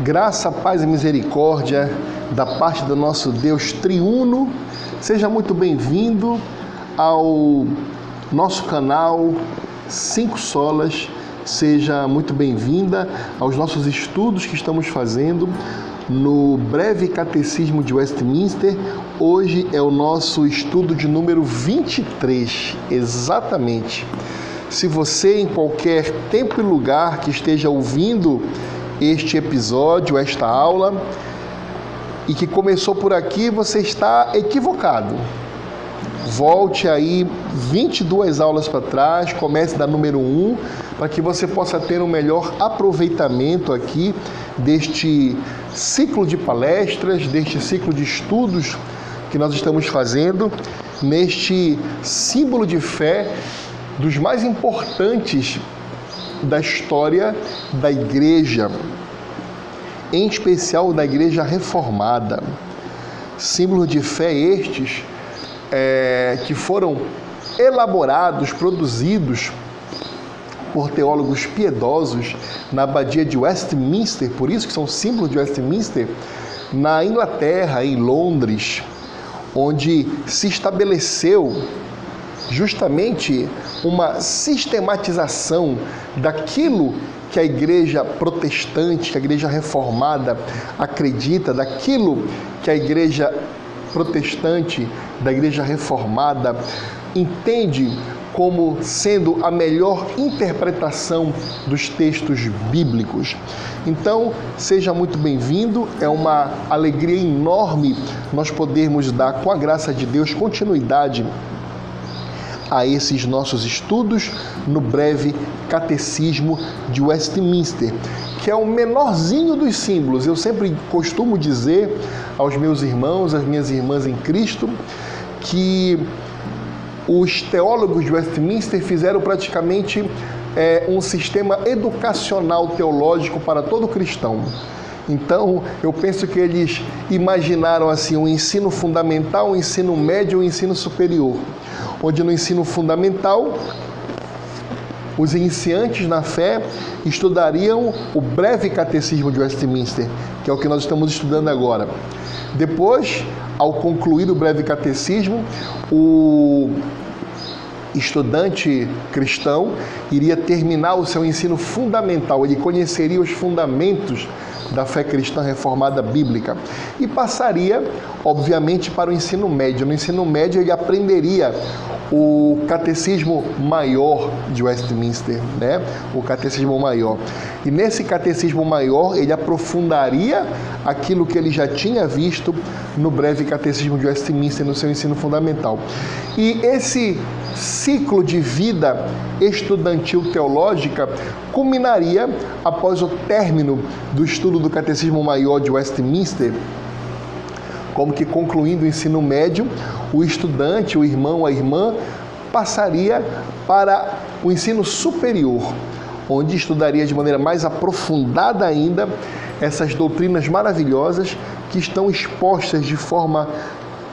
Graça, paz e misericórdia da parte do nosso Deus triuno. Seja muito bem-vindo ao nosso canal Cinco Solas. Seja muito bem-vinda aos nossos estudos que estamos fazendo no breve catecismo de Westminster. Hoje é o nosso estudo de número 23, exatamente. Se você, em qualquer tempo e lugar que esteja ouvindo este episódio, esta aula, e que começou por aqui, você está equivocado. Volte aí 22 aulas para trás, comece da número 1, para que você possa ter um melhor aproveitamento aqui deste ciclo de palestras, deste ciclo de estudos que nós estamos fazendo, neste símbolo de fé dos mais importantes da história da igreja, em especial da igreja reformada. Símbolos de fé estes é, que foram elaborados, produzidos por teólogos piedosos na abadia de Westminster, por isso que são símbolos de Westminster, na Inglaterra, em Londres, onde se estabeleceu justamente uma sistematização daquilo que a igreja protestante, que a igreja reformada acredita, daquilo que a igreja protestante, da igreja reformada entende como sendo a melhor interpretação dos textos bíblicos. Então, seja muito bem-vindo, é uma alegria enorme nós podermos dar, com a graça de Deus, continuidade a esses nossos estudos no breve Catecismo de Westminster, que é o menorzinho dos símbolos. Eu sempre costumo dizer aos meus irmãos, às minhas irmãs em Cristo, que os teólogos de Westminster fizeram praticamente é, um sistema educacional teológico para todo cristão. Então, eu penso que eles imaginaram assim um ensino fundamental, um ensino médio um ensino superior onde no ensino fundamental os iniciantes na fé estudariam o breve catecismo de Westminster, que é o que nós estamos estudando agora. Depois, ao concluir o breve catecismo, o estudante cristão iria terminar o seu ensino fundamental, ele conheceria os fundamentos da fé cristã reformada bíblica e passaria, obviamente, para o ensino médio. No ensino médio, ele aprenderia o catecismo maior de Westminster, né? O catecismo maior. E nesse catecismo maior, ele aprofundaria aquilo que ele já tinha visto no breve catecismo de Westminster no seu ensino fundamental. E esse ciclo de vida estudantil teológica culminaria após o término do estudo do Catecismo Maior de Westminster, como que concluindo o ensino médio, o estudante, o irmão, a irmã, passaria para o ensino superior, onde estudaria de maneira mais aprofundada ainda essas doutrinas maravilhosas que estão expostas de forma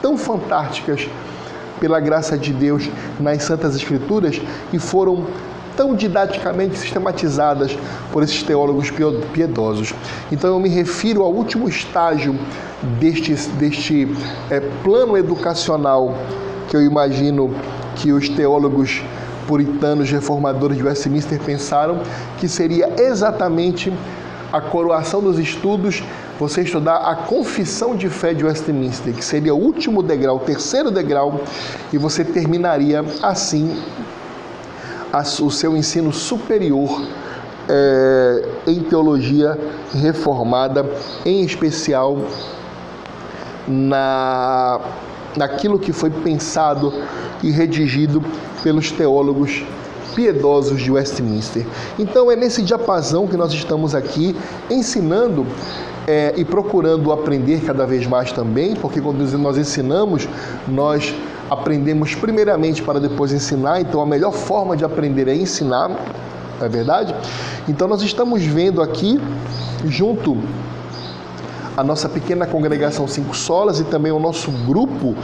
tão fantásticas pela graça de Deus nas Santas Escrituras e foram tão didaticamente sistematizadas por esses teólogos piedosos. Então eu me refiro ao último estágio deste, deste é, plano educacional que eu imagino que os teólogos puritanos reformadores de Westminster pensaram que seria exatamente a coroação dos estudos você estudar a confissão de fé de Westminster, que seria o último degrau, o terceiro degrau, e você terminaria assim o seu ensino superior é, em teologia reformada, em especial na, naquilo que foi pensado e redigido pelos teólogos piedosos de Westminster. Então é nesse diapasão que nós estamos aqui ensinando é, e procurando aprender cada vez mais também, porque quando nós ensinamos, nós aprendemos primeiramente para depois ensinar, então a melhor forma de aprender é ensinar, não é verdade? Então nós estamos vendo aqui, junto a nossa pequena congregação Cinco Solas e também o nosso grupo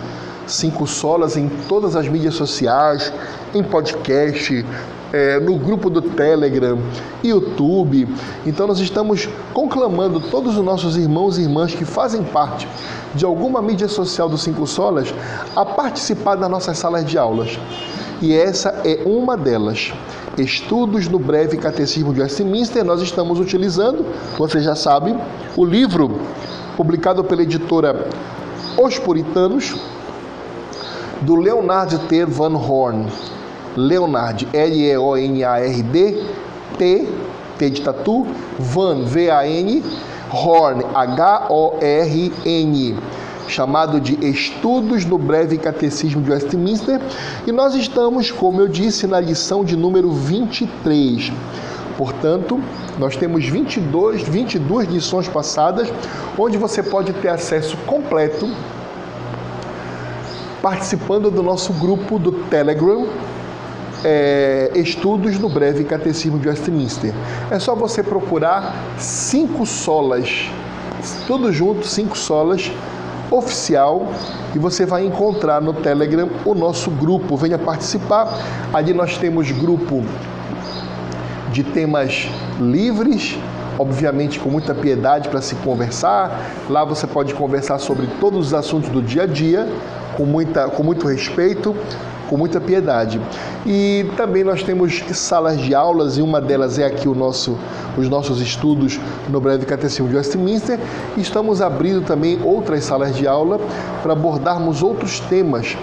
Cinco Solas em todas as mídias sociais, em podcast, é, no grupo do Telegram, YouTube. Então nós estamos conclamando todos os nossos irmãos e irmãs que fazem parte de alguma mídia social do Cinco Solas a participar das nossas salas de aulas. E essa é uma delas. Estudos no Breve Catecismo de Westminster, nós estamos utilizando, você já sabe, o livro publicado pela editora Os Puritanos, do Leonard T. Van Horn. Leonard, L-E-O-N-A-R-D, T, T de tatu, Van, V-A-N, Horn, H-O-R-N, chamado de Estudos no Breve Catecismo de Westminster, e nós estamos, como eu disse, na lição de número 23. Portanto, nós temos 22, 22 lições passadas, onde você pode ter acesso completo participando do nosso grupo do Telegram, é, Estudos no Breve Catecismo de Westminster. É só você procurar cinco solas, tudo junto, cinco solas, oficial, e você vai encontrar no Telegram o nosso grupo. Venha participar. Ali nós temos grupo de temas livres, obviamente com muita piedade para se conversar. Lá você pode conversar sobre todos os assuntos do dia a dia com, muita, com muito respeito, com muita piedade. E também nós temos salas de aulas, e uma delas é aqui o nosso, os nossos estudos no Breve Catecismo de Westminster. Estamos abrindo também outras salas de aula para abordarmos outros temas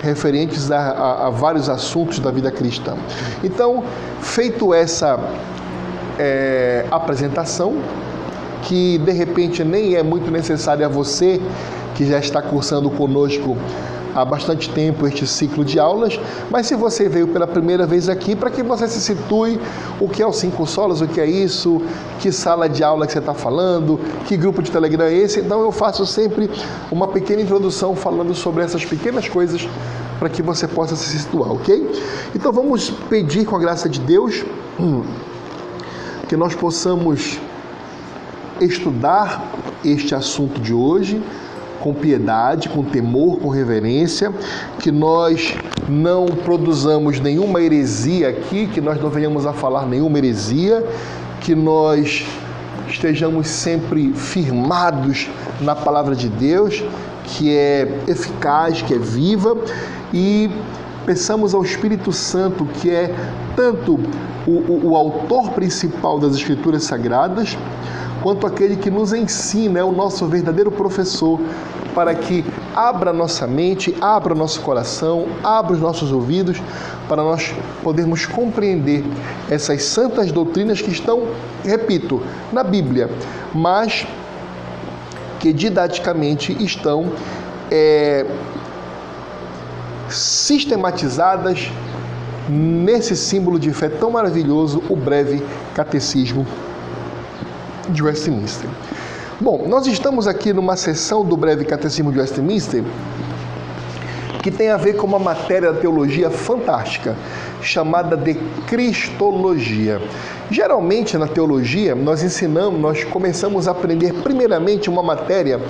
referentes a, a, a, vários assuntos da vida cristã. Então, feito essa é, apresentação, que de repente nem é muito necessária a você que já está cursando conosco há bastante tempo este ciclo de aulas, mas se você veio pela primeira vez aqui, para que você se situe o que é o Cinco Solas, o que é isso, que sala de aula que você está falando, que grupo de Telegram é esse, então eu faço sempre uma pequena introdução falando sobre essas pequenas coisas para que você possa se situar, ok? Então vamos pedir com a graça de Deus que nós possamos estudar este assunto de hoje com piedade, com temor, com reverência, que nós não produzamos nenhuma heresia aqui, que nós não venhamos a falar nenhuma heresia, que nós estejamos sempre firmados na palavra de Deus, que é eficaz, que é viva, e peçamos ao Espírito Santo, que é tanto o, o, o autor principal das Escrituras Sagradas, quanto aquele que nos ensina, é o nosso verdadeiro professor, para que abra nossa mente, abra nosso coração, abra os nossos ouvidos, para nós podermos compreender essas santas doutrinas que estão, repito, na Bíblia, mas que didaticamente estão é, sistematizadas nesse símbolo de fé tão maravilhoso, o breve catecismo de Westminster. Bom, nós estamos aqui numa sessão do breve Catecismo de Westminster que tem a ver com uma matéria da teologia fantástica, chamada de Cristologia. Geralmente na teologia, nós ensinamos, nós começamos a aprender primeiramente uma matéria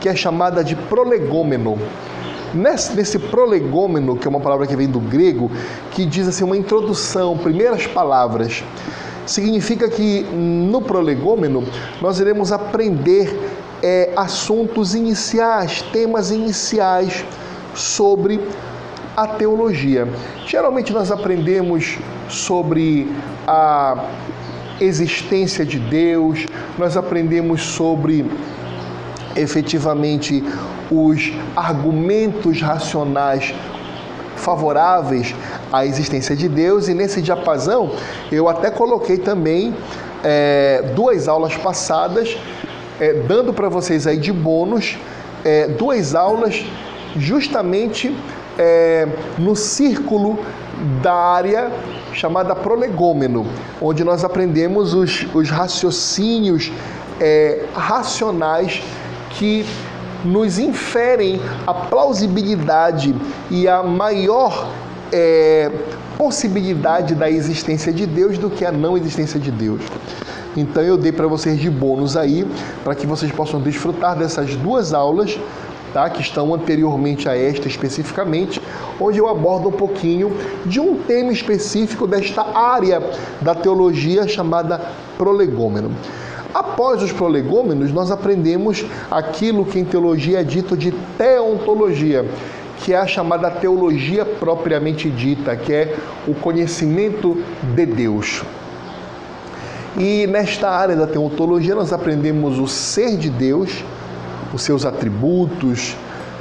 que é chamada de prolegômeno. Nesse, nesse prolegômeno, que é uma palavra que vem do grego, que diz assim, uma introdução, primeiras palavras significa que no prolegômeno nós iremos aprender é, assuntos iniciais, temas iniciais sobre a teologia. Geralmente nós aprendemos sobre a existência de Deus, nós aprendemos sobre efetivamente os argumentos racionais favoráveis à existência de Deus, e nesse diapasão eu até coloquei também é, duas aulas passadas, é, dando para vocês aí de bônus é, duas aulas justamente é, no círculo da área chamada prolegômeno, onde nós aprendemos os, os raciocínios é, racionais que nos inferem a plausibilidade e a maior é, possibilidade da existência de Deus do que a não existência de Deus. Então eu dei para vocês de bônus aí, para que vocês possam desfrutar dessas duas aulas tá? que estão anteriormente a esta especificamente, onde eu abordo um pouquinho de um tema específico desta área da teologia chamada prolegômeno. Após os prolegômenos, nós aprendemos aquilo que em teologia é dito de teontologia, que é a chamada teologia propriamente dita, que é o conhecimento de Deus. E nesta área da teontologia nós aprendemos o ser de Deus, os seus atributos,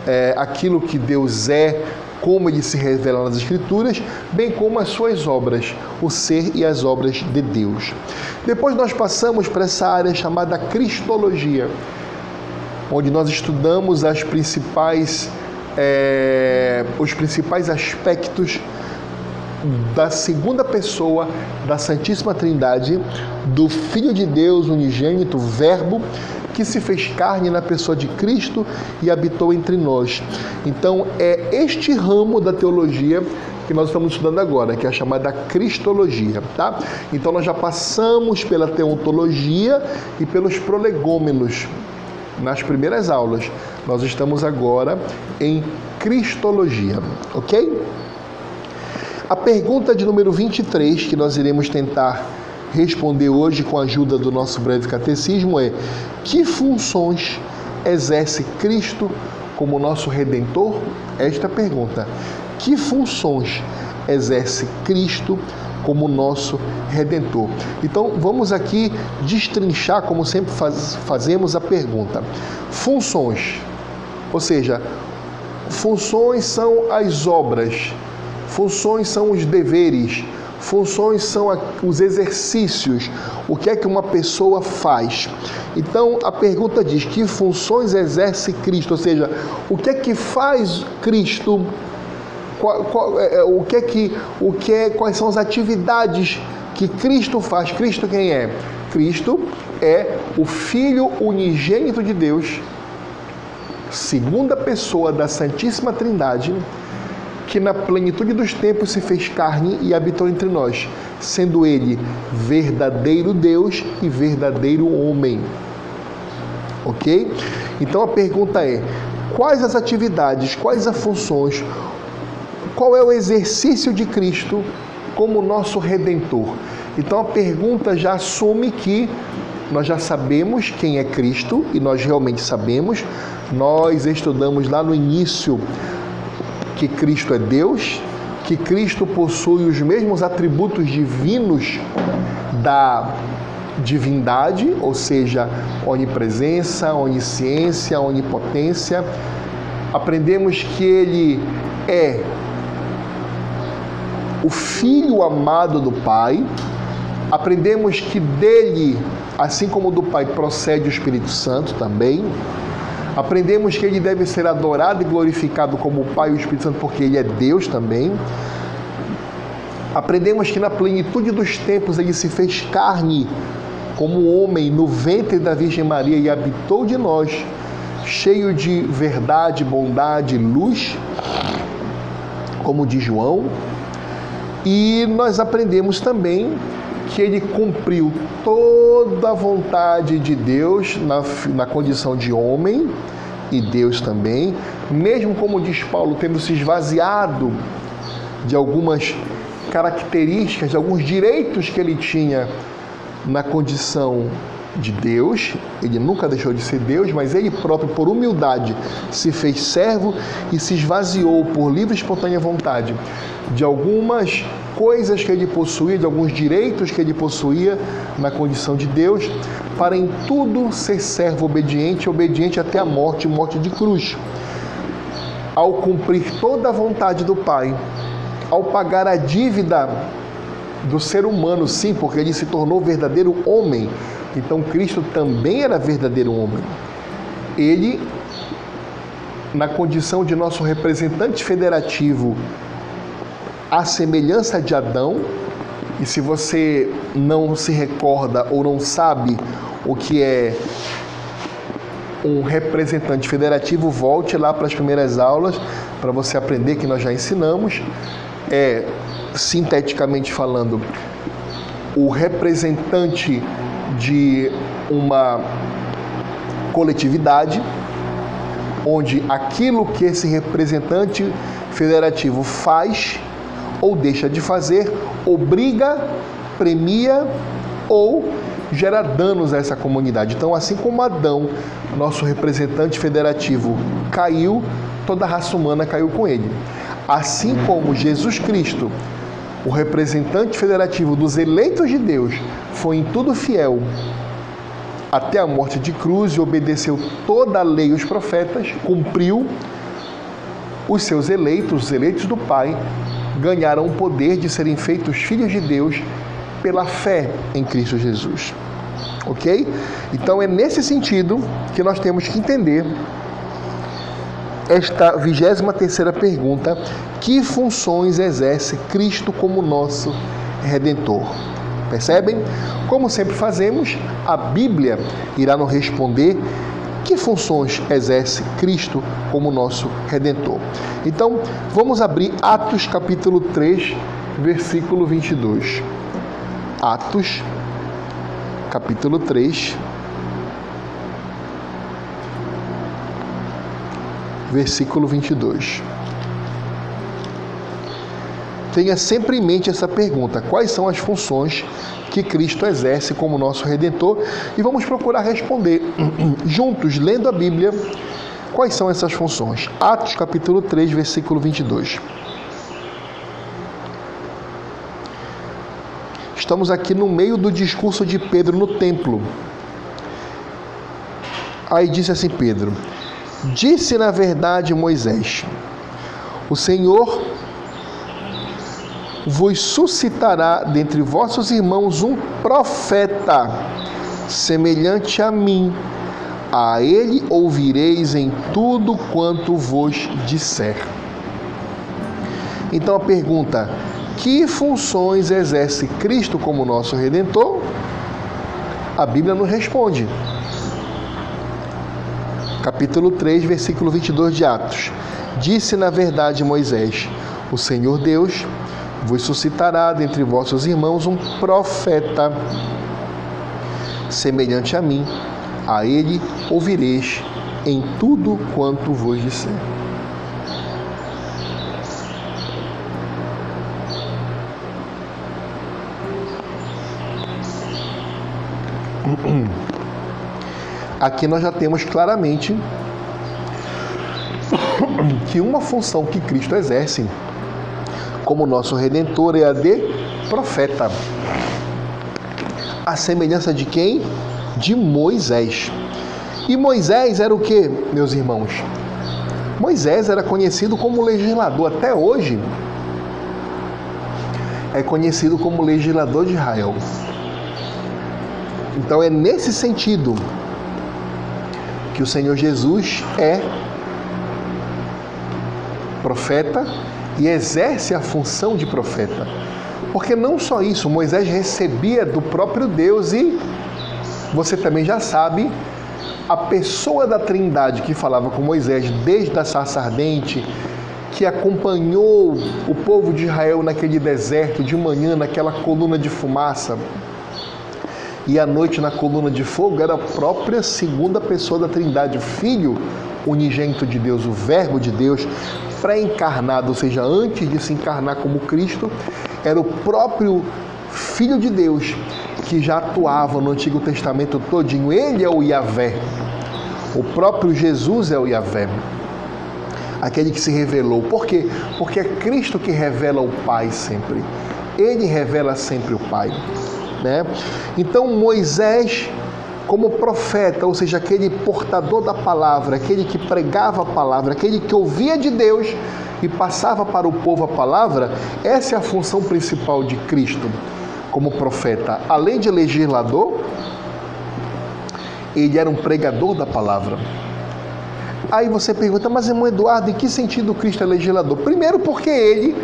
é, aquilo que Deus é, como ele se revela nas Escrituras, bem como as suas obras, o ser e as obras de Deus. Depois nós passamos para essa área chamada Cristologia, onde nós estudamos as principais, é, os principais aspectos da segunda pessoa da Santíssima Trindade, do Filho de Deus unigênito, Verbo, que se fez carne na pessoa de Cristo e habitou entre nós. Então, é este ramo da teologia que nós estamos estudando agora, que é a chamada Cristologia, tá? Então nós já passamos pela teontologia e pelos prolegômenos nas primeiras aulas. Nós estamos agora em Cristologia, OK? A pergunta de número 23 que nós iremos tentar responder hoje com a ajuda do nosso breve catecismo é: que funções exerce Cristo como nosso redentor? Esta pergunta. Que funções exerce Cristo como nosso redentor? Então, vamos aqui destrinchar, como sempre faz, fazemos, a pergunta. Funções, ou seja, funções são as obras, funções são os deveres, Funções são os exercícios, o que é que uma pessoa faz. Então a pergunta diz: que funções exerce Cristo? Ou seja, o que é que faz Cristo? Qual, qual, é, é, o que é que, o que é, quais são as atividades que Cristo faz? Cristo quem é? Cristo é o Filho unigênito de Deus, segunda pessoa da Santíssima Trindade que na plenitude dos tempos se fez carne e habitou entre nós, sendo ele verdadeiro Deus e verdadeiro homem. Ok? Então a pergunta é: quais as atividades, quais as funções, qual é o exercício de Cristo como nosso redentor? Então a pergunta já assume que nós já sabemos quem é Cristo e nós realmente sabemos. Nós estudamos lá no início que Cristo é Deus, que Cristo possui os mesmos atributos divinos da divindade, ou seja, onipresença, onisciência, onipotência. Aprendemos que ele é o filho amado do Pai. Aprendemos que dele, assim como do Pai, procede o Espírito Santo também. Aprendemos que ele deve ser adorado e glorificado como o Pai e o Espírito Santo, porque ele é Deus também. Aprendemos que na plenitude dos tempos ele se fez carne como homem no ventre da Virgem Maria e habitou de nós, cheio de verdade, bondade, luz, como diz João. E nós aprendemos também que ele cumpriu toda a vontade de Deus na, na condição de homem e Deus também, mesmo como diz Paulo, tendo se esvaziado de algumas características, de alguns direitos que ele tinha na condição de Deus, ele nunca deixou de ser Deus, mas ele próprio, por humildade, se fez servo e se esvaziou por livre e espontânea vontade de algumas coisas que ele possuía, de alguns direitos que ele possuía na condição de Deus, para em tudo ser servo obediente, obediente até a morte, morte de cruz. Ao cumprir toda a vontade do Pai, ao pagar a dívida do ser humano, sim, porque ele se tornou verdadeiro homem. Então Cristo também era verdadeiro homem. Ele, na condição de nosso representante federativo a semelhança de Adão, e se você não se recorda ou não sabe o que é um representante federativo, volte lá para as primeiras aulas para você aprender que nós já ensinamos. É, sinteticamente falando, o representante de uma coletividade onde aquilo que esse representante federativo faz ou deixa de fazer obriga, premia ou gera danos a essa comunidade. Então, assim como Adão, nosso representante federativo, caiu, toda a raça humana caiu com ele. Assim como Jesus Cristo, o representante federativo dos eleitos de Deus, foi em tudo fiel até a morte de cruz e obedeceu toda a lei e os profetas, cumpriu os seus eleitos, os eleitos do Pai, ganharam o poder de serem feitos filhos de Deus pela fé em Cristo Jesus. Ok? Então é nesse sentido que nós temos que entender esta 23 terceira pergunta: que funções exerce Cristo como nosso redentor? Percebem? Como sempre fazemos, a Bíblia irá nos responder que funções exerce Cristo como nosso redentor. Então, vamos abrir Atos capítulo 3, versículo 22. Atos, capítulo 3, versículo 22. Tenha sempre em mente essa pergunta: quais são as funções que Cristo exerce como nosso redentor? E vamos procurar responder juntos, lendo a Bíblia, quais são essas funções. Atos capítulo 3, versículo 22. Estamos aqui no meio do discurso de Pedro no templo. Aí disse assim Pedro: Disse na verdade Moisés: O Senhor vos suscitará dentre vossos irmãos um profeta semelhante a mim. A ele ouvireis em tudo quanto vos disser. Então a pergunta: que funções exerce Cristo como nosso redentor? A Bíblia nos responde. Capítulo 3, versículo 22 de Atos. Disse na verdade Moisés: O Senhor Deus vos suscitará dentre vossos irmãos um profeta semelhante a mim. A ele ouvireis em tudo quanto vos disser. Aqui nós já temos claramente que uma função que Cristo exerce como nosso redentor é a de profeta. A semelhança de quem? De Moisés. E Moisés era o que, meus irmãos? Moisés era conhecido como legislador até hoje. É conhecido como legislador de Israel. Então é nesse sentido que o Senhor Jesus é profeta e exerce a função de profeta. Porque não só isso, Moisés recebia do próprio Deus e você também já sabe, a pessoa da Trindade que falava com Moisés desde a sarça ardente, que acompanhou o povo de Israel naquele deserto de manhã, naquela coluna de fumaça, e à noite na coluna de fogo era a própria segunda pessoa da Trindade, o Filho unigênito de Deus, o Verbo de Deus, pré-encarnado, ou seja, antes de se encarnar como Cristo, era o próprio Filho de Deus que já atuava no Antigo Testamento todinho. Ele é o Yahvé. O próprio Jesus é o Yahvé. Aquele que se revelou. Por quê? Porque é Cristo que revela o Pai sempre. Ele revela sempre o Pai. Né? Então Moisés, como profeta, ou seja, aquele portador da palavra, aquele que pregava a palavra, aquele que ouvia de Deus e passava para o povo a palavra, essa é a função principal de Cristo como profeta. Além de legislador, ele era um pregador da palavra. Aí você pergunta, mas irmão Eduardo, em que sentido Cristo é legislador? Primeiro, porque ele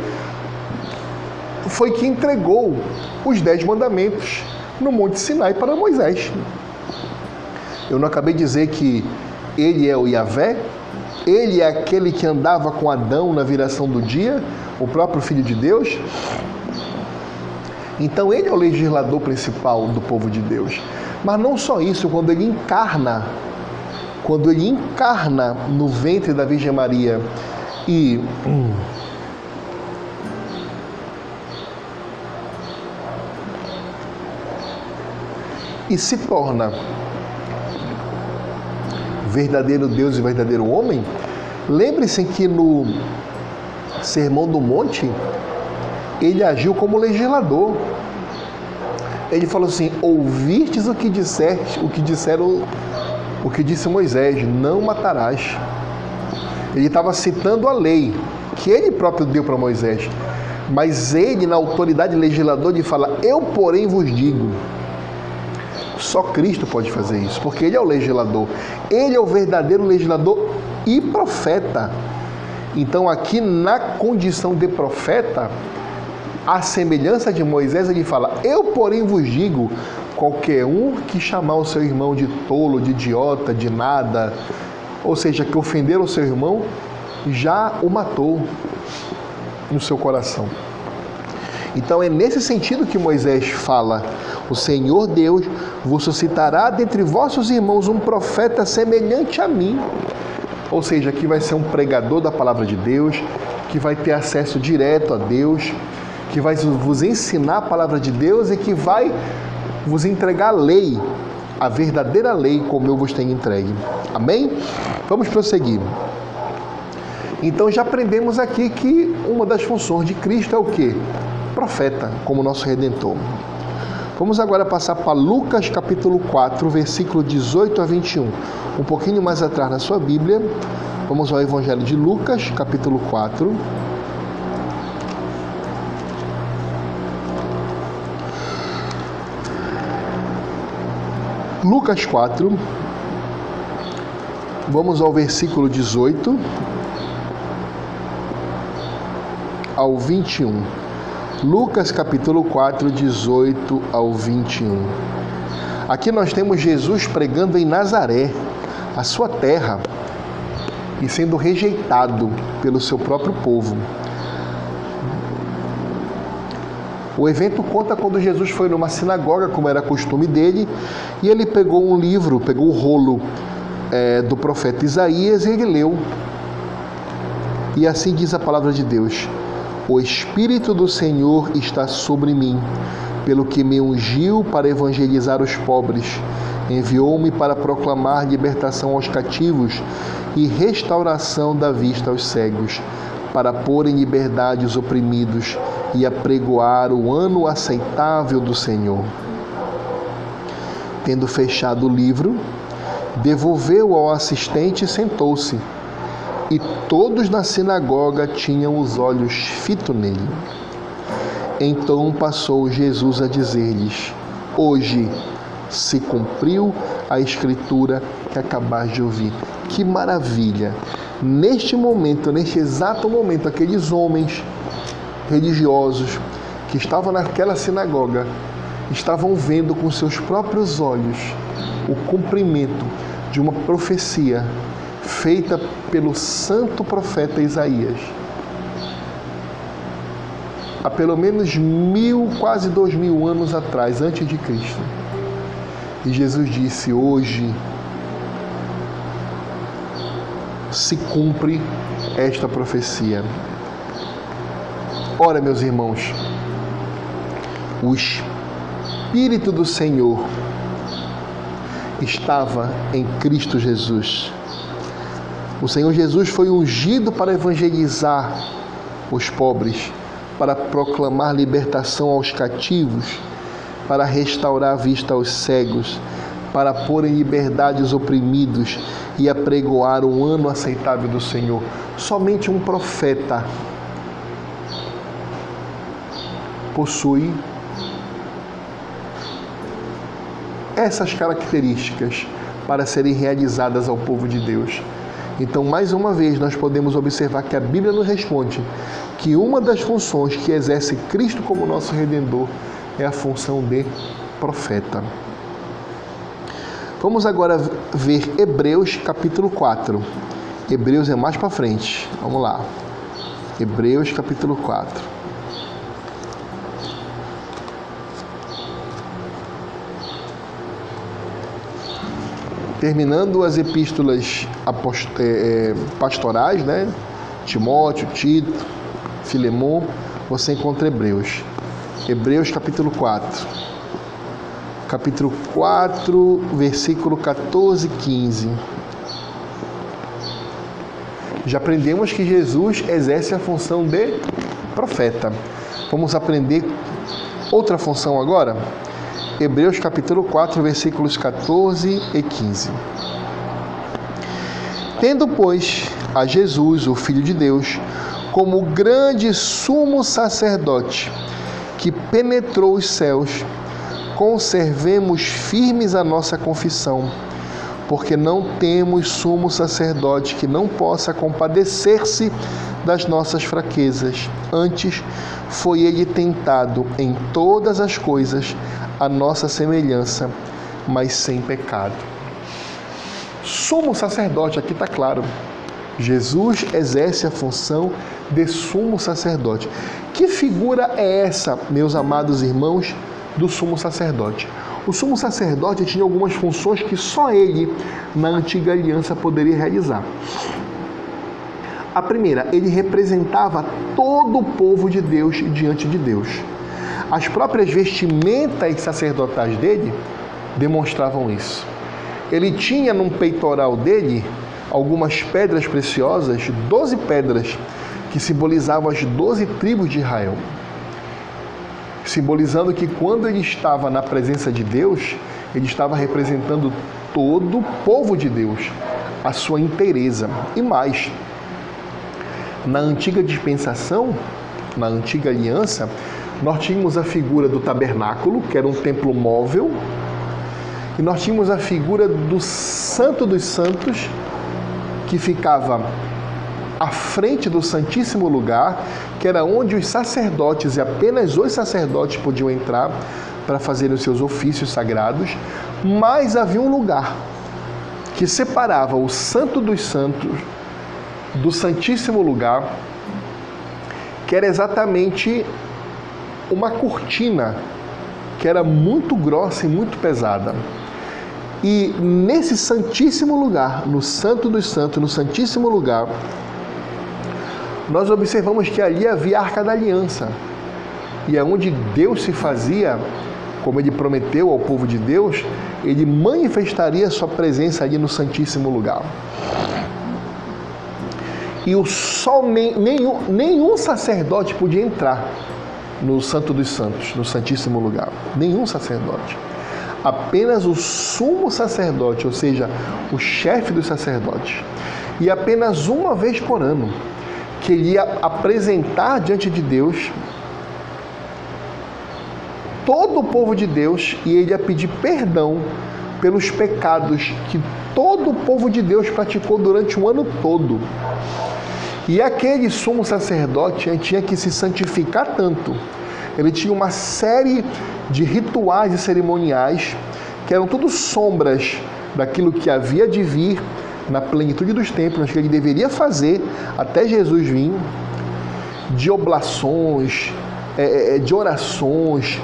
foi que entregou os dez mandamentos no Monte Sinai para Moisés. Eu não acabei de dizer que ele é o Yahvé? Ele é aquele que andava com Adão na viração do dia, o próprio Filho de Deus? Então ele é o legislador principal do povo de Deus. Mas não só isso, quando ele encarna quando ele encarna no ventre da Virgem Maria e e se torna verdadeiro Deus e verdadeiro homem, lembre-se que no Sermão do Monte ele agiu como legislador. Ele falou assim: "Ouvistes o que disseste, o que disseram, o que disse Moisés: não matarás". Ele estava citando a lei que ele próprio deu para Moisés. Mas ele, na autoridade legisladora, ele fala: Eu, porém, vos digo. Só Cristo pode fazer isso, porque Ele é o legislador. Ele é o verdadeiro legislador e profeta. Então, aqui na condição de profeta, a semelhança de Moisés, ele fala: Eu, porém, vos digo: qualquer um que chamar o seu irmão de tolo, de idiota, de nada, ou seja, que ofender o seu irmão, já o matou no seu coração. Então é nesse sentido que Moisés fala: O Senhor Deus vos suscitará dentre vossos irmãos um profeta semelhante a mim. Ou seja, que vai ser um pregador da palavra de Deus, que vai ter acesso direto a Deus, que vai vos ensinar a palavra de Deus e que vai vos entregar a lei, a verdadeira lei, como eu vos tenho entregue. Amém? Vamos prosseguir. Então já aprendemos aqui que uma das funções de Cristo é o que? Profeta, como nosso redentor. Vamos agora passar para Lucas capítulo 4, versículo 18 a 21. Um pouquinho mais atrás na sua Bíblia. Vamos ao Evangelho de Lucas, capítulo 4. Lucas 4, vamos ao versículo 18 ao 21. Lucas capítulo 4, 18 ao 21. Aqui nós temos Jesus pregando em Nazaré, a sua terra, e sendo rejeitado pelo seu próprio povo. O evento conta quando Jesus foi numa sinagoga, como era costume dele, e ele pegou um livro, pegou o rolo é, do profeta Isaías e ele leu. E assim diz a palavra de Deus: O Espírito do Senhor está sobre mim, pelo que me ungiu para evangelizar os pobres, enviou-me para proclamar libertação aos cativos e restauração da vista aos cegos, para pôr em liberdade os oprimidos e apregoar o ano aceitável do Senhor. Tendo fechado o livro, devolveu ao assistente e sentou-se. E todos na sinagoga tinham os olhos fitos nele. Então passou Jesus a dizer-lhes: Hoje se cumpriu a escritura que acabais de ouvir. Que maravilha! Neste momento, neste exato momento, aqueles homens religiosos que estavam naquela sinagoga estavam vendo com seus próprios olhos o cumprimento de uma profecia feita pelo santo profeta Isaías. Há pelo menos mil, quase dois mil anos atrás, antes de Cristo. E Jesus disse: Hoje se cumpre esta profecia. Ora, meus irmãos, o Espírito do Senhor estava em Cristo Jesus. O Senhor Jesus foi ungido para evangelizar os pobres, para proclamar libertação aos cativos, para restaurar a vista aos cegos, para pôr em liberdade os oprimidos e apregoar o ano aceitável do Senhor. Somente um profeta possui essas características para serem realizadas ao povo de Deus. Então, mais uma vez, nós podemos observar que a Bíblia nos responde que uma das funções que exerce Cristo como nosso redentor é a função de profeta. Vamos agora ver Hebreus capítulo 4. Hebreus é mais para frente. Vamos lá. Hebreus capítulo 4. Terminando as epístolas é, é, pastorais, né? Timóteo, Tito, Filemon, você encontra Hebreus. Hebreus capítulo 4. Capítulo 4, versículo 14 e 15. Já aprendemos que Jesus exerce a função de profeta. Vamos aprender outra função agora? Hebreus capítulo 4, versículos 14 e 15. Tendo, pois, a Jesus, o Filho de Deus, como grande sumo sacerdote que penetrou os céus, conservemos firmes a nossa confissão, porque não temos sumo sacerdote que não possa compadecer-se das nossas fraquezas. Antes, foi ele tentado em todas as coisas, a nossa semelhança, mas sem pecado. Sumo sacerdote, aqui está claro. Jesus exerce a função de sumo sacerdote. Que figura é essa, meus amados irmãos, do sumo sacerdote? O sumo sacerdote tinha algumas funções que só ele, na antiga aliança, poderia realizar. A primeira, ele representava todo o povo de Deus diante de Deus. As próprias vestimentas sacerdotais dele demonstravam isso. Ele tinha num peitoral dele algumas pedras preciosas, doze pedras, que simbolizavam as doze tribos de Israel. Simbolizando que quando ele estava na presença de Deus, ele estava representando todo o povo de Deus, a sua inteireza. E mais, na antiga dispensação, na antiga aliança, nós tínhamos a figura do tabernáculo, que era um templo móvel, e nós tínhamos a figura do Santo dos Santos, que ficava à frente do Santíssimo Lugar, que era onde os sacerdotes, e apenas os sacerdotes podiam entrar para fazer os seus ofícios sagrados, mas havia um lugar que separava o Santo dos Santos do Santíssimo Lugar, que era exatamente uma cortina que era muito grossa e muito pesada. E nesse santíssimo lugar, no Santo dos Santos, no Santíssimo Lugar, nós observamos que ali havia a Arca da Aliança. E é onde Deus se fazia, como ele prometeu ao povo de Deus, ele manifestaria sua presença ali no Santíssimo Lugar. E o sol, nenhum, nenhum sacerdote podia entrar no Santo dos Santos, no Santíssimo Lugar. Nenhum sacerdote. Apenas o sumo sacerdote, ou seja, o chefe dos sacerdotes. E apenas uma vez por ano, que ele ia apresentar diante de Deus todo o povo de Deus e ele ia pedir perdão pelos pecados que todo o povo de Deus praticou durante o ano todo. E aquele sumo sacerdote tinha que se santificar tanto. Ele tinha uma série de rituais e cerimoniais que eram tudo sombras daquilo que havia de vir na plenitude dos tempos, que ele deveria fazer até Jesus vir, de oblações, é, é, de orações,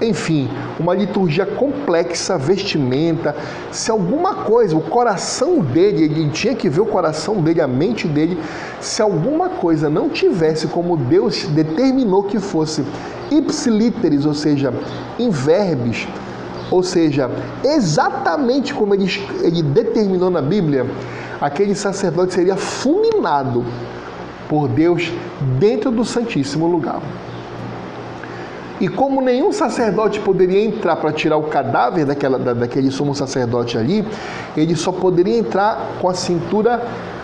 enfim, uma liturgia complexa, vestimenta. Se alguma coisa, o coração dele, ele tinha que ver o coração dele, a mente dele, se alguma coisa não tivesse como Deus determinou que fosse ipsilíteres, ou seja, em verbes, ou seja, exatamente como ele, ele determinou na Bíblia, aquele sacerdote seria fulminado por Deus dentro do Santíssimo Lugar. E como nenhum sacerdote poderia entrar para tirar o cadáver daquela, da, daquele sumo sacerdote ali, ele só poderia entrar com a cintura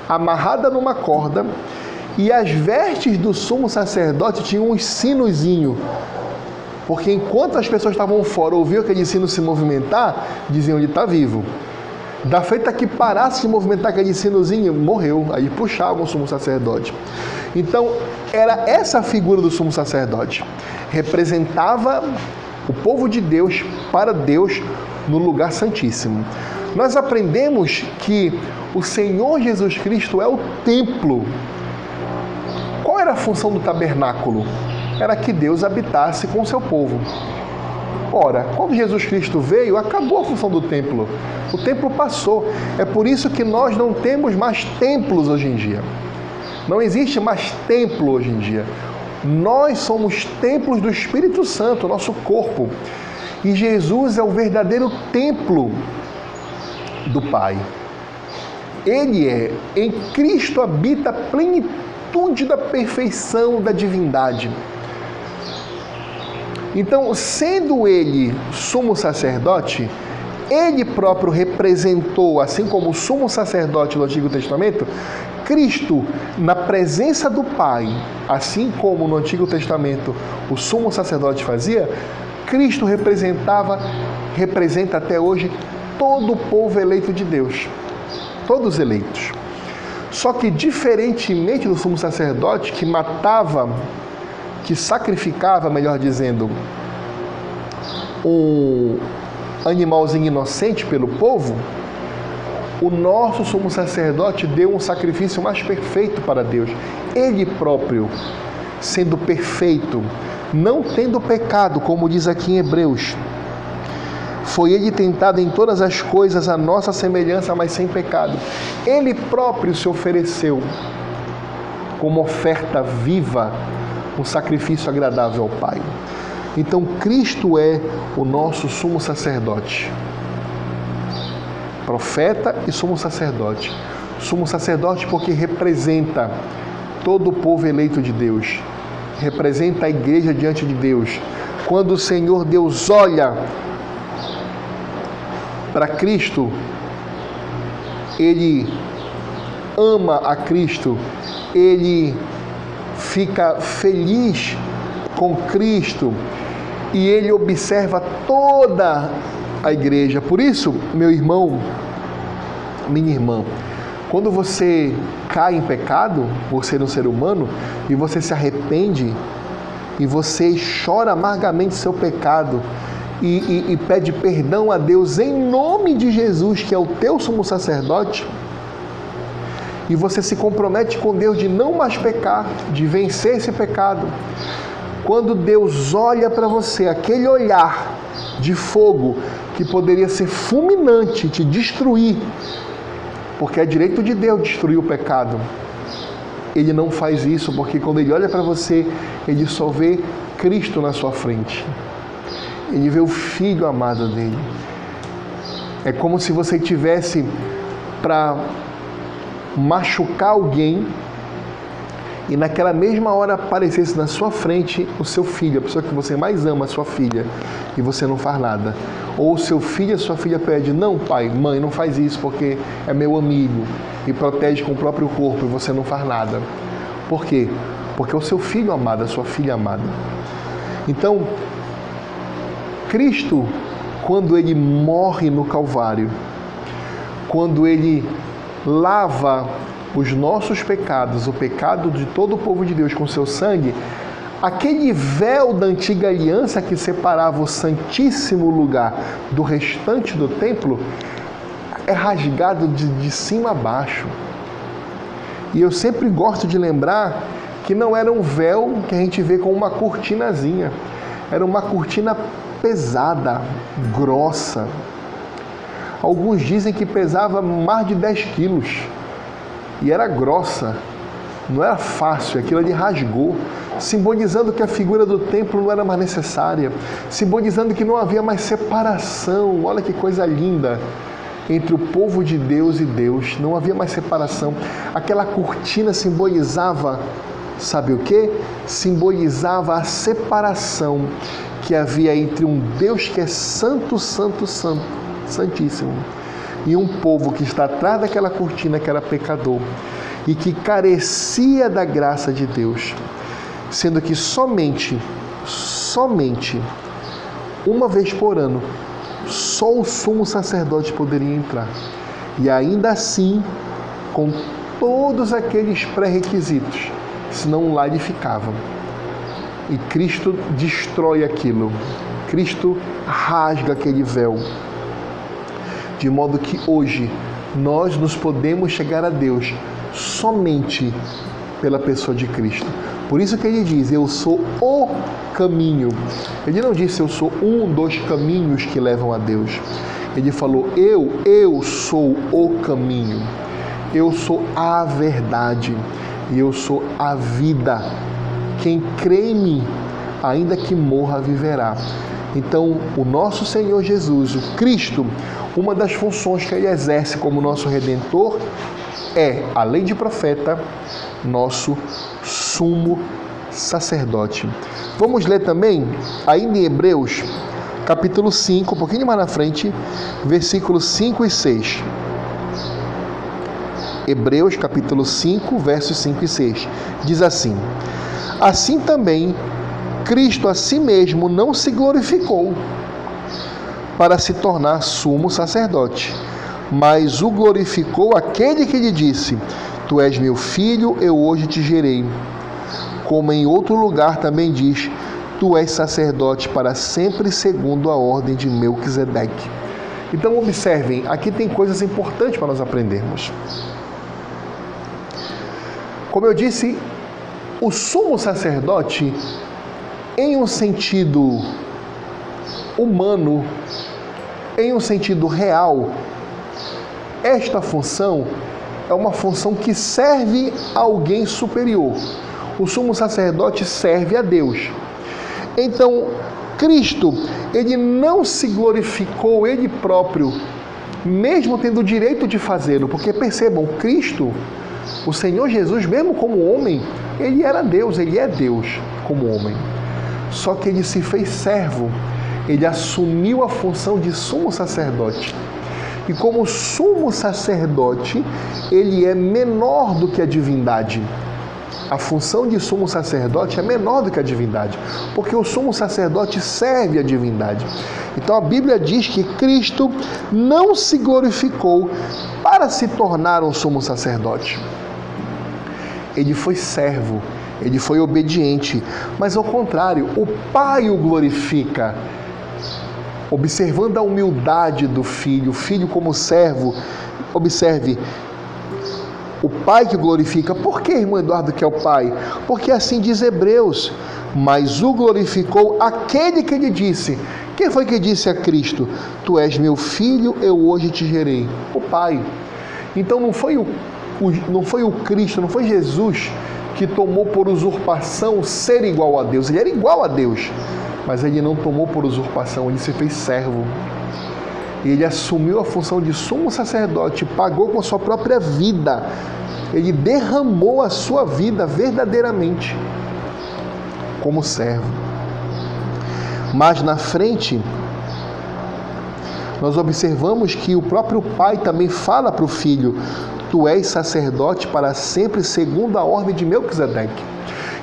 amarrada numa corda e as vestes do sumo sacerdote tinham um sinozinho. Porque enquanto as pessoas estavam fora, ouviam aquele sino se movimentar, diziam ele está vivo. Da feita que parasse de movimentar aquele sinozinho, morreu. Aí puxavam o sumo sacerdote. Então, era essa a figura do sumo sacerdote. Representava o povo de Deus para Deus no lugar santíssimo. Nós aprendemos que o Senhor Jesus Cristo é o templo. Qual era a função do tabernáculo? Era que Deus habitasse com o seu povo. Ora, quando Jesus Cristo veio, acabou a função do templo. O templo passou. É por isso que nós não temos mais templos hoje em dia. Não existe mais templo hoje em dia. Nós somos templos do Espírito Santo, nosso corpo. E Jesus é o verdadeiro templo do Pai. Ele é, em Cristo habita a plenitude da perfeição da divindade. Então, sendo ele sumo sacerdote, ele próprio representou, assim como o sumo sacerdote do Antigo Testamento, Cristo na presença do Pai, assim como no Antigo Testamento o sumo sacerdote fazia, Cristo representava, representa até hoje todo o povo eleito de Deus, todos eleitos. Só que diferentemente do sumo sacerdote que matava que sacrificava, melhor dizendo, um animalzinho inocente pelo povo, o nosso sumo sacerdote deu um sacrifício mais perfeito para Deus. Ele próprio, sendo perfeito, não tendo pecado, como diz aqui em Hebreus. Foi ele tentado em todas as coisas a nossa semelhança, mas sem pecado. Ele próprio se ofereceu como oferta viva um sacrifício agradável ao Pai. Então, Cristo é o nosso sumo sacerdote, profeta e sumo sacerdote. Sumo sacerdote porque representa todo o povo eleito de Deus, representa a igreja diante de Deus. Quando o Senhor Deus olha para Cristo, ele ama a Cristo, ele fica feliz com Cristo e ele observa toda a igreja. Por isso, meu irmão, minha irmã, quando você cai em pecado, por ser um ser humano, e você se arrepende, e você chora amargamente seu pecado, e, e, e pede perdão a Deus em nome de Jesus, que é o teu sumo sacerdote, e você se compromete com Deus de não mais pecar, de vencer esse pecado. Quando Deus olha para você, aquele olhar de fogo que poderia ser fulminante, te destruir, porque é direito de Deus destruir o pecado. Ele não faz isso porque quando ele olha para você, ele só vê Cristo na sua frente. Ele vê o filho amado dele. É como se você tivesse para machucar alguém e naquela mesma hora aparecesse na sua frente o seu filho, a pessoa que você mais ama, a sua filha, e você não faz nada. Ou o seu filho, a sua filha pede: Não, pai, mãe, não faz isso porque é meu amigo, e protege com o próprio corpo, e você não faz nada. Por quê? Porque é o seu filho amado, a sua filha amada. Então, Cristo, quando ele morre no Calvário, quando ele lava os nossos pecados, o pecado de todo o povo de Deus com seu sangue, aquele véu da antiga aliança que separava o santíssimo lugar do restante do templo é rasgado de, de cima a baixo. E eu sempre gosto de lembrar que não era um véu que a gente vê com uma cortinazinha, era uma cortina pesada, grossa, Alguns dizem que pesava mais de 10 quilos e era grossa, não era fácil, aquilo ali rasgou, simbolizando que a figura do templo não era mais necessária, simbolizando que não havia mais separação. Olha que coisa linda! Entre o povo de Deus e Deus, não havia mais separação. Aquela cortina simbolizava, sabe o que? Simbolizava a separação que havia entre um Deus que é santo, santo, santo Santíssimo. E um povo que está atrás daquela cortina que era pecador e que carecia da graça de Deus, sendo que somente, somente uma vez por ano, só o sumo sacerdote poderia entrar. E ainda assim, com todos aqueles pré-requisitos, senão lá ele ficava. E Cristo destrói aquilo. Cristo rasga aquele véu de modo que hoje nós nos podemos chegar a Deus somente pela pessoa de Cristo. Por isso que ele diz: Eu sou o caminho. Ele não disse: Eu sou um dos caminhos que levam a Deus. Ele falou: Eu, eu sou o caminho. Eu sou a verdade e eu sou a vida. Quem crê em mim, ainda que morra, viverá. Então, o nosso Senhor Jesus, o Cristo, uma das funções que ele exerce como nosso redentor é, além de profeta, nosso sumo sacerdote. Vamos ler também, ainda em Hebreus, capítulo 5, um pouquinho mais na frente, versículos 5 e 6. Hebreus capítulo 5, versos 5 e 6. Diz assim: Assim também Cristo a si mesmo não se glorificou para se tornar sumo sacerdote, mas o glorificou aquele que lhe disse: Tu és meu filho, eu hoje te gerei. Como em outro lugar também diz: Tu és sacerdote para sempre, segundo a ordem de Melquisedeque. Então, observem, aqui tem coisas importantes para nós aprendermos. Como eu disse, o sumo sacerdote, em um sentido humano, em um sentido real, esta função é uma função que serve a alguém superior. O sumo sacerdote serve a Deus. Então, Cristo, ele não se glorificou ele próprio, mesmo tendo o direito de fazê-lo, porque percebam, Cristo o Senhor Jesus, mesmo como homem, ele era Deus, ele é Deus como homem. Só que ele se fez servo, ele assumiu a função de sumo sacerdote. E como sumo sacerdote, ele é menor do que a divindade. A função de sumo sacerdote é menor do que a divindade, porque o sumo sacerdote serve a divindade. Então a Bíblia diz que Cristo não se glorificou para se tornar um sumo sacerdote ele foi servo, ele foi obediente, mas ao contrário, o Pai o glorifica. Observando a humildade do filho, o filho como servo, observe, o Pai que glorifica. Por que, irmão Eduardo, que é o Pai? Porque assim diz Hebreus, mas o glorificou aquele que lhe disse. Quem foi que disse a Cristo? Tu és meu filho, eu hoje te gerei. O Pai. Então não foi o não foi o Cristo, não foi Jesus que tomou por usurpação ser igual a Deus. Ele era igual a Deus, mas ele não tomou por usurpação, ele se fez servo. Ele assumiu a função de sumo sacerdote, pagou com a sua própria vida. Ele derramou a sua vida verdadeiramente como servo. Mas na frente, nós observamos que o próprio pai também fala para o filho: Tu és sacerdote para sempre, segundo a ordem de Melquisedeque.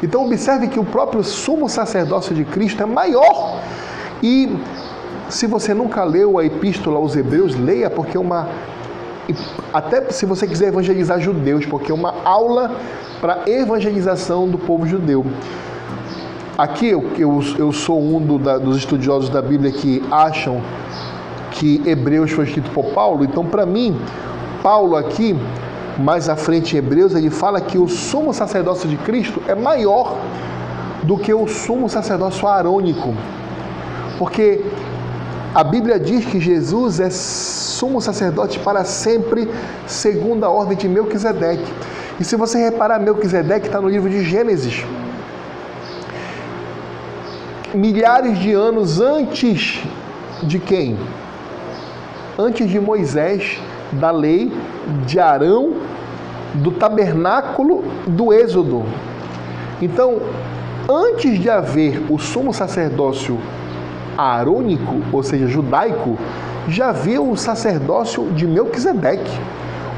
Então, observe que o próprio sumo sacerdócio de Cristo é maior. E se você nunca leu a epístola aos Hebreus, leia, porque é uma. Até se você quiser evangelizar judeus, porque é uma aula para evangelização do povo judeu. Aqui eu, eu, eu sou um do, da, dos estudiosos da Bíblia que acham que Hebreus foi escrito por Paulo, então para mim Paulo aqui, mais à frente em Hebreus, ele fala que o sumo sacerdócio de Cristo é maior do que o sumo sacerdócio arônico. Porque a Bíblia diz que Jesus é sumo sacerdote para sempre, segundo a ordem de Melquisedeque. E se você reparar, Melquisedeque está no livro de Gênesis. Milhares de anos antes de quem? Antes de Moisés da lei de Arão, do tabernáculo do Êxodo. Então, antes de haver o sumo sacerdócio arônico, ou seja, judaico, já havia o sacerdócio de Melquisedeque.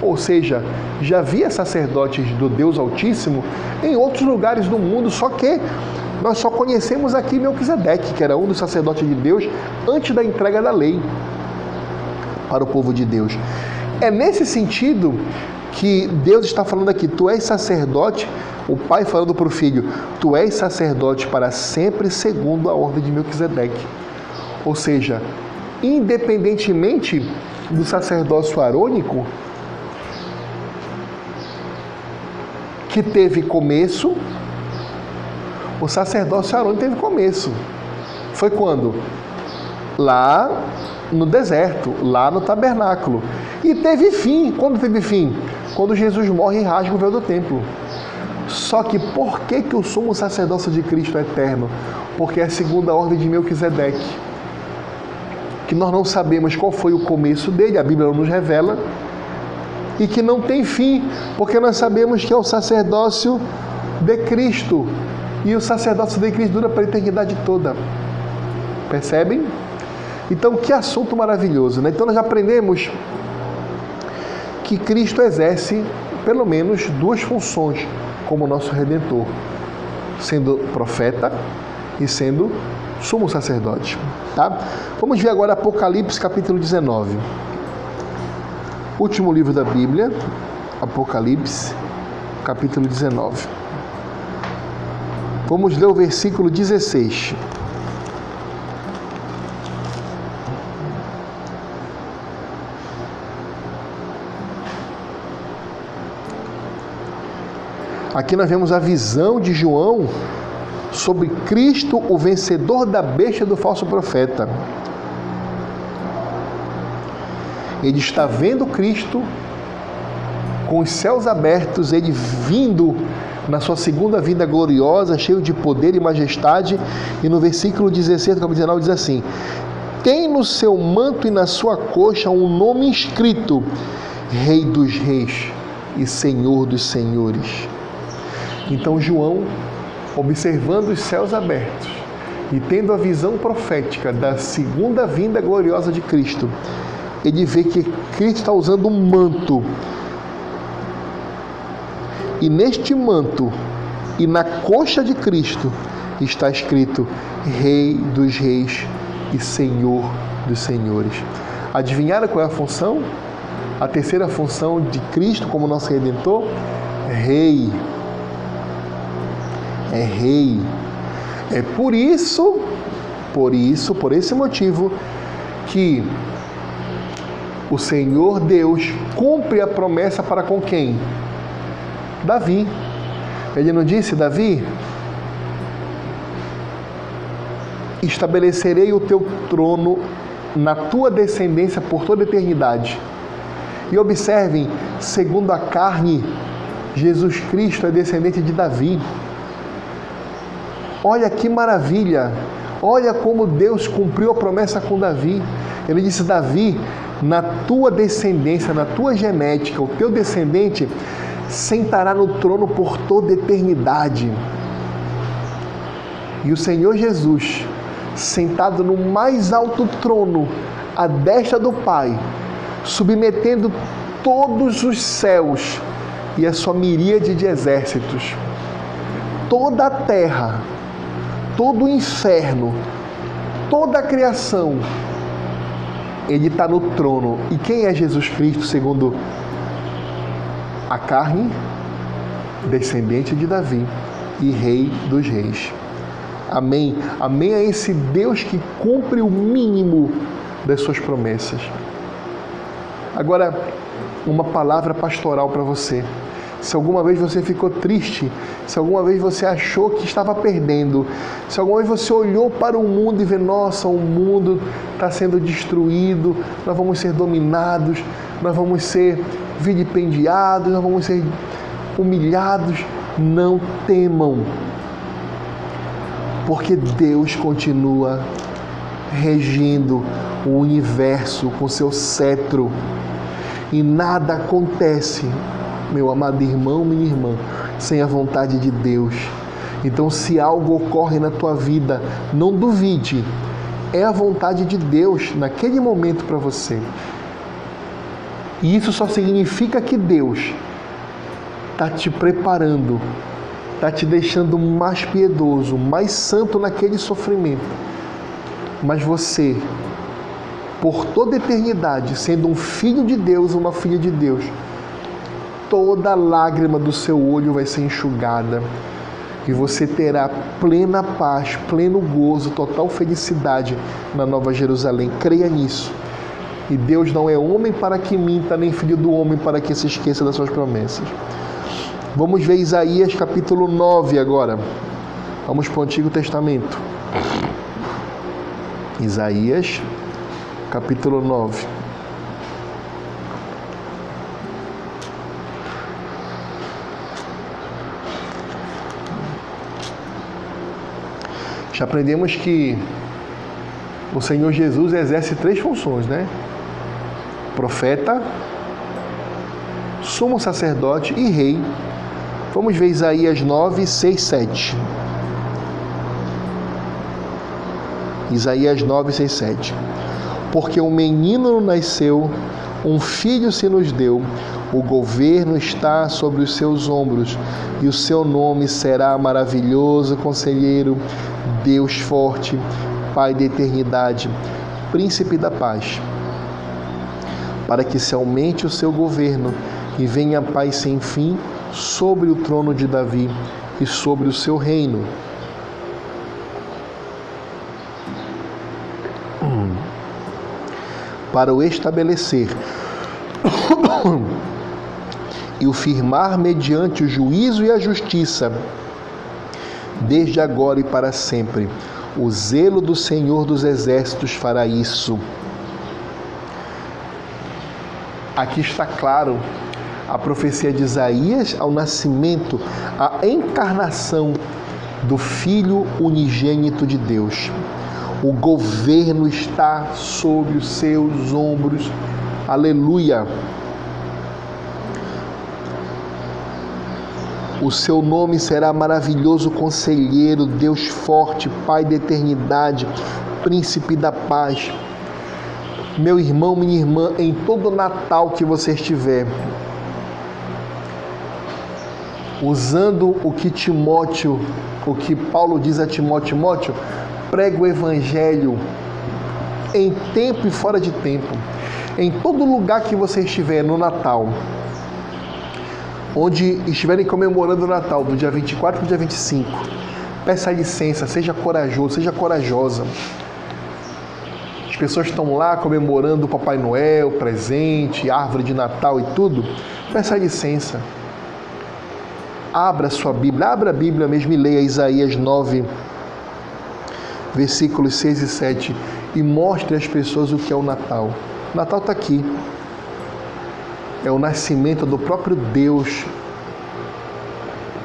Ou seja, já havia sacerdotes do Deus Altíssimo em outros lugares do mundo, só que nós só conhecemos aqui Melquisedeque, que era um dos sacerdotes de Deus antes da entrega da lei para o povo de Deus. É nesse sentido que Deus está falando aqui: tu és sacerdote, o pai falando para o filho: tu és sacerdote para sempre, segundo a ordem de Melquisedeque. Ou seja, independentemente do sacerdócio arônico, que teve começo, o sacerdócio arônico teve começo. Foi quando? Lá no deserto, lá no tabernáculo. E teve fim. Quando teve fim? Quando Jesus morre e rasga o véu do templo. Só que por que, que o sumo sacerdócio de Cristo é eterno? Porque é a segunda ordem de Melquisedeque. Que nós não sabemos qual foi o começo dele, a Bíblia não nos revela, e que não tem fim, porque nós sabemos que é o sacerdócio de Cristo. E o sacerdócio de Cristo dura para a eternidade toda. Percebem? Então, que assunto maravilhoso, né? Então, nós aprendemos que Cristo exerce pelo menos duas funções como nosso redentor, sendo profeta e sendo sumo sacerdote, tá? Vamos ver agora Apocalipse capítulo 19. Último livro da Bíblia, Apocalipse, capítulo 19. Vamos ler o versículo 16. Aqui nós vemos a visão de João sobre Cristo, o vencedor da besta do falso profeta. Ele está vendo Cristo com os céus abertos, ele vindo na sua segunda vinda gloriosa, cheio de poder e majestade. E no versículo 16 do capítulo 19 diz assim: Tem no seu manto e na sua coxa um nome escrito: Rei dos Reis e Senhor dos Senhores. Então João, observando os céus abertos e tendo a visão profética da segunda vinda gloriosa de Cristo, ele vê que Cristo está usando um manto. E neste manto e na coxa de Cristo está escrito Rei dos Reis e Senhor dos Senhores. Adivinharam qual é a função? A terceira função de Cristo como nosso redentor? Rei é rei. É por isso, por isso, por esse motivo, que o Senhor Deus cumpre a promessa para com quem? Davi. Ele não disse, Davi, estabelecerei o teu trono na tua descendência por toda a eternidade. E observem, segundo a carne, Jesus Cristo é descendente de Davi. Olha que maravilha! Olha como Deus cumpriu a promessa com Davi. Ele disse: Davi, na tua descendência, na tua genética, o teu descendente sentará no trono por toda eternidade. E o Senhor Jesus, sentado no mais alto trono, à destra do Pai, submetendo todos os céus e a sua miríade de exércitos, toda a terra todo o inferno, toda a criação, ele está no trono. E quem é Jesus Cristo segundo a carne? Descendente de Davi e Rei dos Reis. Amém. Amém a esse Deus que cumpre o mínimo das suas promessas. Agora, uma palavra pastoral para você. Se alguma vez você ficou triste, se alguma vez você achou que estava perdendo, se alguma vez você olhou para o mundo e vê, nossa, o mundo está sendo destruído, nós vamos ser dominados, nós vamos ser vilipendiados, nós vamos ser humilhados, não temam, porque Deus continua regindo o universo com seu cetro. E nada acontece meu amado irmão, minha irmã, sem a vontade de Deus. Então, se algo ocorre na tua vida, não duvide, é a vontade de Deus naquele momento para você. E isso só significa que Deus está te preparando, está te deixando mais piedoso, mais santo naquele sofrimento. Mas você, por toda eternidade, sendo um filho de Deus, uma filha de Deus, toda lágrima do seu olho vai ser enxugada e você terá plena paz, pleno gozo, total felicidade na Nova Jerusalém. Creia nisso. E Deus não é homem para que minta, nem filho do homem para que se esqueça das suas promessas. Vamos ver Isaías capítulo 9 agora. Vamos para o Antigo Testamento. Isaías, capítulo 9. Já aprendemos que o Senhor Jesus exerce três funções, né? Profeta, sumo sacerdote e rei. Vamos ver Isaías 9, 6, 7. Isaías 9, 6, 7. Porque um menino nasceu, um filho se nos deu, o governo está sobre os seus ombros, e o seu nome será maravilhoso conselheiro, Deus forte, Pai da eternidade, príncipe da paz. Para que se aumente o seu governo e venha a paz sem fim sobre o trono de Davi e sobre o seu reino. Para o estabelecer e o firmar mediante o juízo e a justiça, desde agora e para sempre. O zelo do Senhor dos Exércitos fará isso. Aqui está claro a profecia de Isaías ao nascimento, a encarnação do Filho unigênito de Deus. O governo está sobre os seus ombros. Aleluia. O seu nome será maravilhoso conselheiro, Deus forte, Pai da eternidade, príncipe da paz. Meu irmão, minha irmã, em todo Natal que você estiver, usando o que Timóteo, o que Paulo diz a Timóteo, Timóteo, prega o evangelho em tempo e fora de tempo. Em todo lugar que você estiver no Natal, onde estiverem comemorando o Natal, do dia 24 para o dia 25, peça licença, seja corajoso, seja corajosa. As pessoas estão lá comemorando o Papai Noel, presente, árvore de Natal e tudo. Peça licença. Abra sua Bíblia, abra a Bíblia mesmo e leia Isaías 9, versículos 6 e 7 e mostre às pessoas o que é o Natal. O Natal está aqui é o nascimento do próprio Deus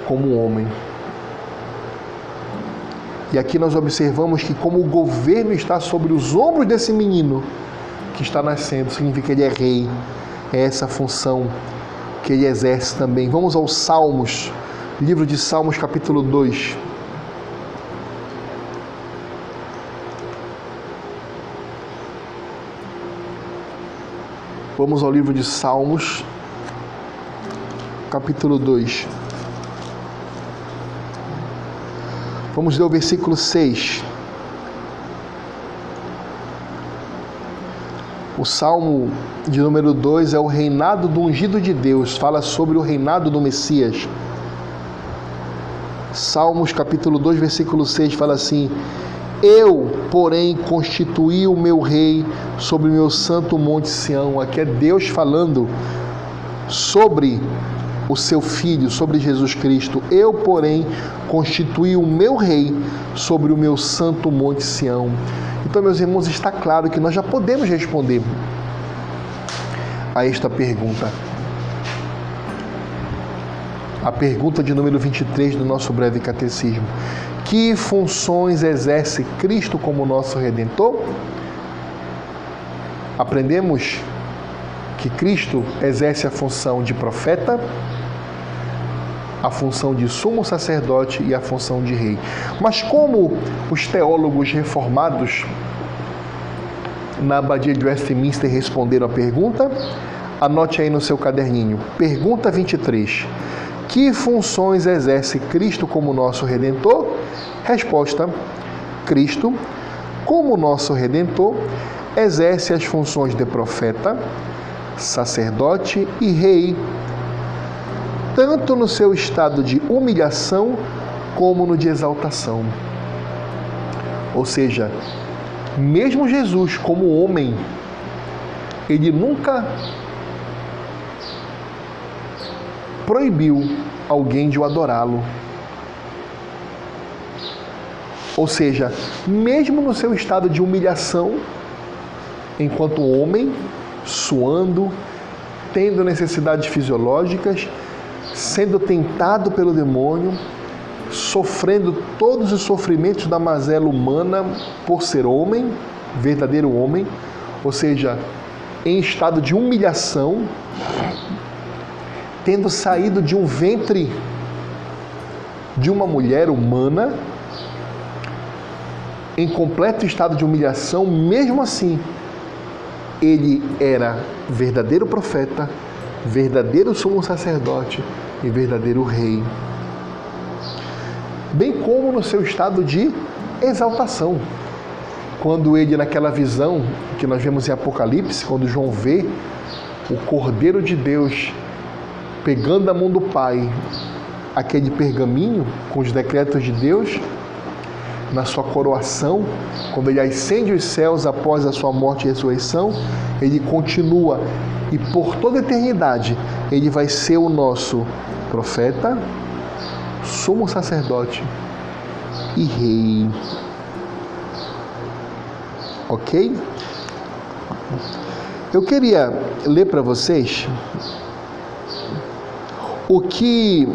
como homem. E aqui nós observamos que, como o governo está sobre os ombros desse menino que está nascendo, significa que ele é rei, é essa função que ele exerce também. Vamos aos Salmos, livro de Salmos, capítulo 2. Vamos ao livro de Salmos, capítulo 2. Vamos ler o versículo 6. O salmo de número 2 é o reinado do ungido de Deus, fala sobre o reinado do Messias. Salmos capítulo 2, versículo 6 fala assim: eu, porém, constituí o meu rei sobre o meu santo monte Sião. Aqui é Deus falando sobre o seu filho, sobre Jesus Cristo. Eu, porém, constituí o meu rei sobre o meu santo monte Sião. Então, meus irmãos, está claro que nós já podemos responder a esta pergunta. A pergunta de número 23 do nosso breve catecismo. Que funções exerce Cristo como nosso redentor? Aprendemos que Cristo exerce a função de profeta, a função de sumo sacerdote e a função de rei. Mas como os teólogos reformados na abadia de Westminster responderam a pergunta? Anote aí no seu caderninho. Pergunta 23. Que funções exerce Cristo como nosso redentor? Resposta: Cristo, como nosso redentor, exerce as funções de profeta, sacerdote e rei, tanto no seu estado de humilhação como no de exaltação. Ou seja, mesmo Jesus, como homem, ele nunca proibiu alguém de o adorá-lo. Ou seja, mesmo no seu estado de humilhação, enquanto homem, suando, tendo necessidades fisiológicas, sendo tentado pelo demônio, sofrendo todos os sofrimentos da mazela humana por ser homem, verdadeiro homem, ou seja, em estado de humilhação, tendo saído de um ventre de uma mulher humana, em completo estado de humilhação, mesmo assim, ele era verdadeiro profeta, verdadeiro sumo sacerdote e verdadeiro rei. Bem como no seu estado de exaltação. Quando ele, naquela visão que nós vemos em Apocalipse, quando João vê o Cordeiro de Deus pegando a mão do Pai aquele pergaminho com os decretos de Deus, na sua coroação, quando ele ascende os céus após a sua morte e ressurreição, ele continua e por toda a eternidade ele vai ser o nosso profeta, sumo sacerdote e rei. Ok? Eu queria ler para vocês o que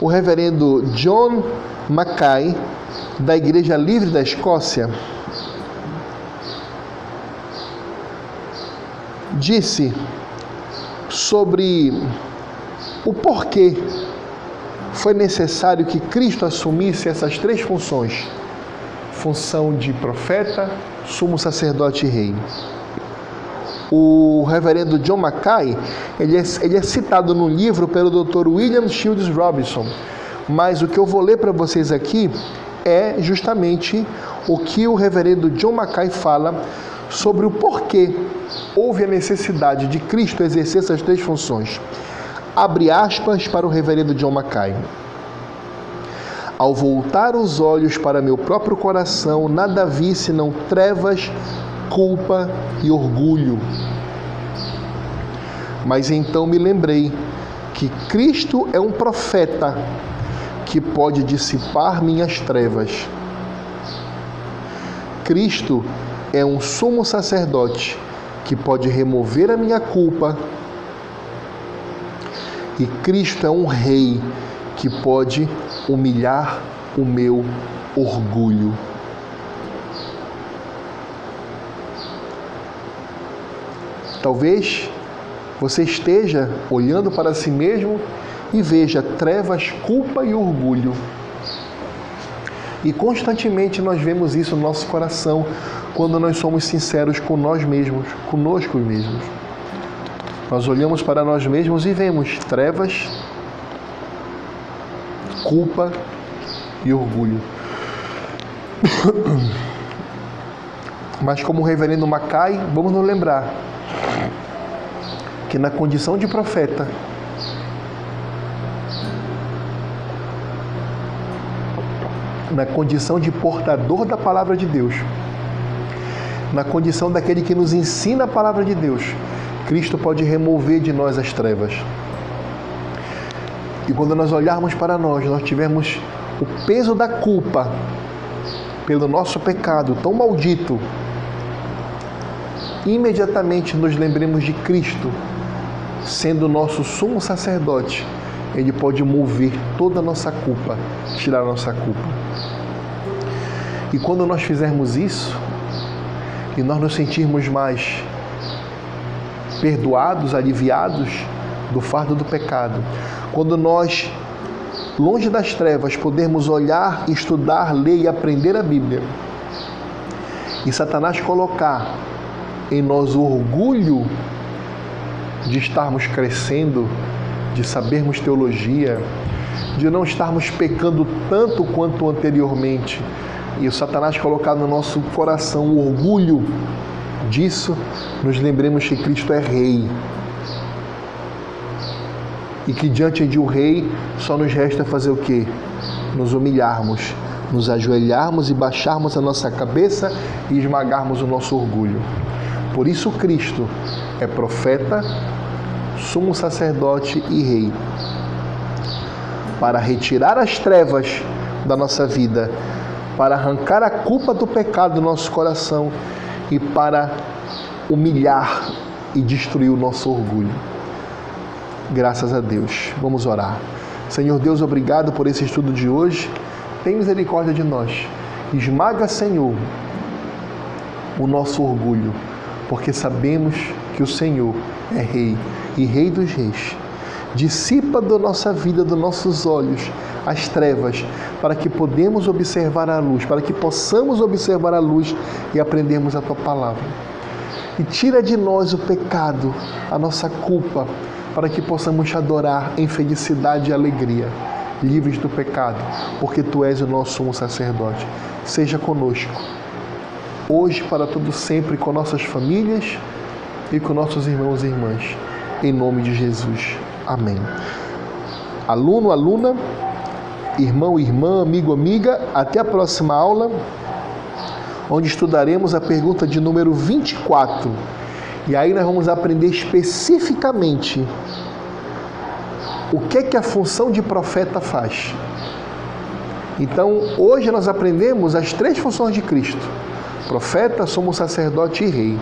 o reverendo John Mackay, da Igreja Livre da Escócia, disse sobre o porquê foi necessário que Cristo assumisse essas três funções: função de profeta, sumo sacerdote e rei. O reverendo John Mackay, ele é, ele é citado no livro pelo Dr. William Shields Robinson, mas o que eu vou ler para vocês aqui é justamente o que o reverendo John Mackay fala sobre o porquê houve a necessidade de Cristo exercer essas três funções. Abre aspas para o reverendo John Mackay. Ao voltar os olhos para meu próprio coração, nada vi senão trevas, culpa e orgulho. Mas então me lembrei que Cristo é um profeta que pode dissipar minhas trevas. Cristo é um sumo sacerdote que pode remover a minha culpa. E Cristo é um rei que pode humilhar o meu orgulho. Talvez você esteja olhando para si mesmo e veja trevas, culpa e orgulho. E constantemente nós vemos isso no nosso coração quando nós somos sinceros com nós mesmos, conosco mesmos. Nós olhamos para nós mesmos e vemos trevas, culpa e orgulho. Mas como o reverendo Macai, vamos nos lembrar que na condição de profeta, na condição de portador da palavra de Deus, na condição daquele que nos ensina a palavra de Deus, Cristo pode remover de nós as trevas. E quando nós olharmos para nós, nós tivermos o peso da culpa pelo nosso pecado tão maldito, imediatamente nos lembremos de Cristo, sendo nosso sumo sacerdote. Ele pode mover toda a nossa culpa, tirar a nossa culpa. E quando nós fizermos isso, e nós nos sentirmos mais perdoados, aliviados do fardo do pecado, quando nós, longe das trevas, pudermos olhar, estudar, ler e aprender a Bíblia, e Satanás colocar em nós o orgulho de estarmos crescendo, de sabermos teologia, de não estarmos pecando tanto quanto anteriormente, e o Satanás colocar no nosso coração o orgulho disso, nos lembremos que Cristo é Rei. E que diante de um Rei só nos resta fazer o quê? Nos humilharmos, nos ajoelharmos e baixarmos a nossa cabeça e esmagarmos o nosso orgulho. Por isso, Cristo é profeta, sumo sacerdote e rei. Para retirar as trevas da nossa vida para arrancar a culpa do pecado do nosso coração e para humilhar e destruir o nosso orgulho. Graças a Deus. Vamos orar. Senhor Deus, obrigado por esse estudo de hoje. Tem misericórdia de nós. Esmaga, Senhor, o nosso orgulho, porque sabemos que o Senhor é Rei e Rei dos Reis. Dissipa da nossa vida, dos nossos olhos, as trevas, para que podemos observar a luz, para que possamos observar a luz e aprendermos a tua palavra. E tira de nós o pecado, a nossa culpa, para que possamos te adorar em felicidade e alegria, livres do pecado, porque tu és o nosso sumo sacerdote. Seja conosco, hoje para todo sempre, com nossas famílias e com nossos irmãos e irmãs. Em nome de Jesus. Amém. Aluno, aluna, irmão, irmã, amigo, amiga, até a próxima aula, onde estudaremos a pergunta de número 24 e aí nós vamos aprender especificamente o que é que a função de profeta faz. Então, hoje nós aprendemos as três funções de Cristo: profeta, somos sacerdote e rei.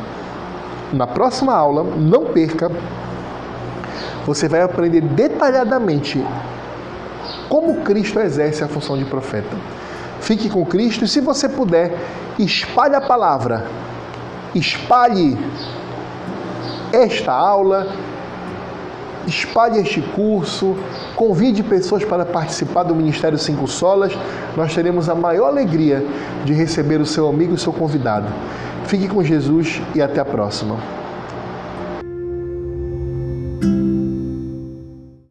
Na próxima aula, não perca, você vai aprender detalhadamente como Cristo exerce a função de profeta. Fique com Cristo e, se você puder, espalhe a palavra. Espalhe esta aula, espalhe este curso, convide pessoas para participar do Ministério Cinco Solas. Nós teremos a maior alegria de receber o seu amigo e o seu convidado. Fique com Jesus e até a próxima.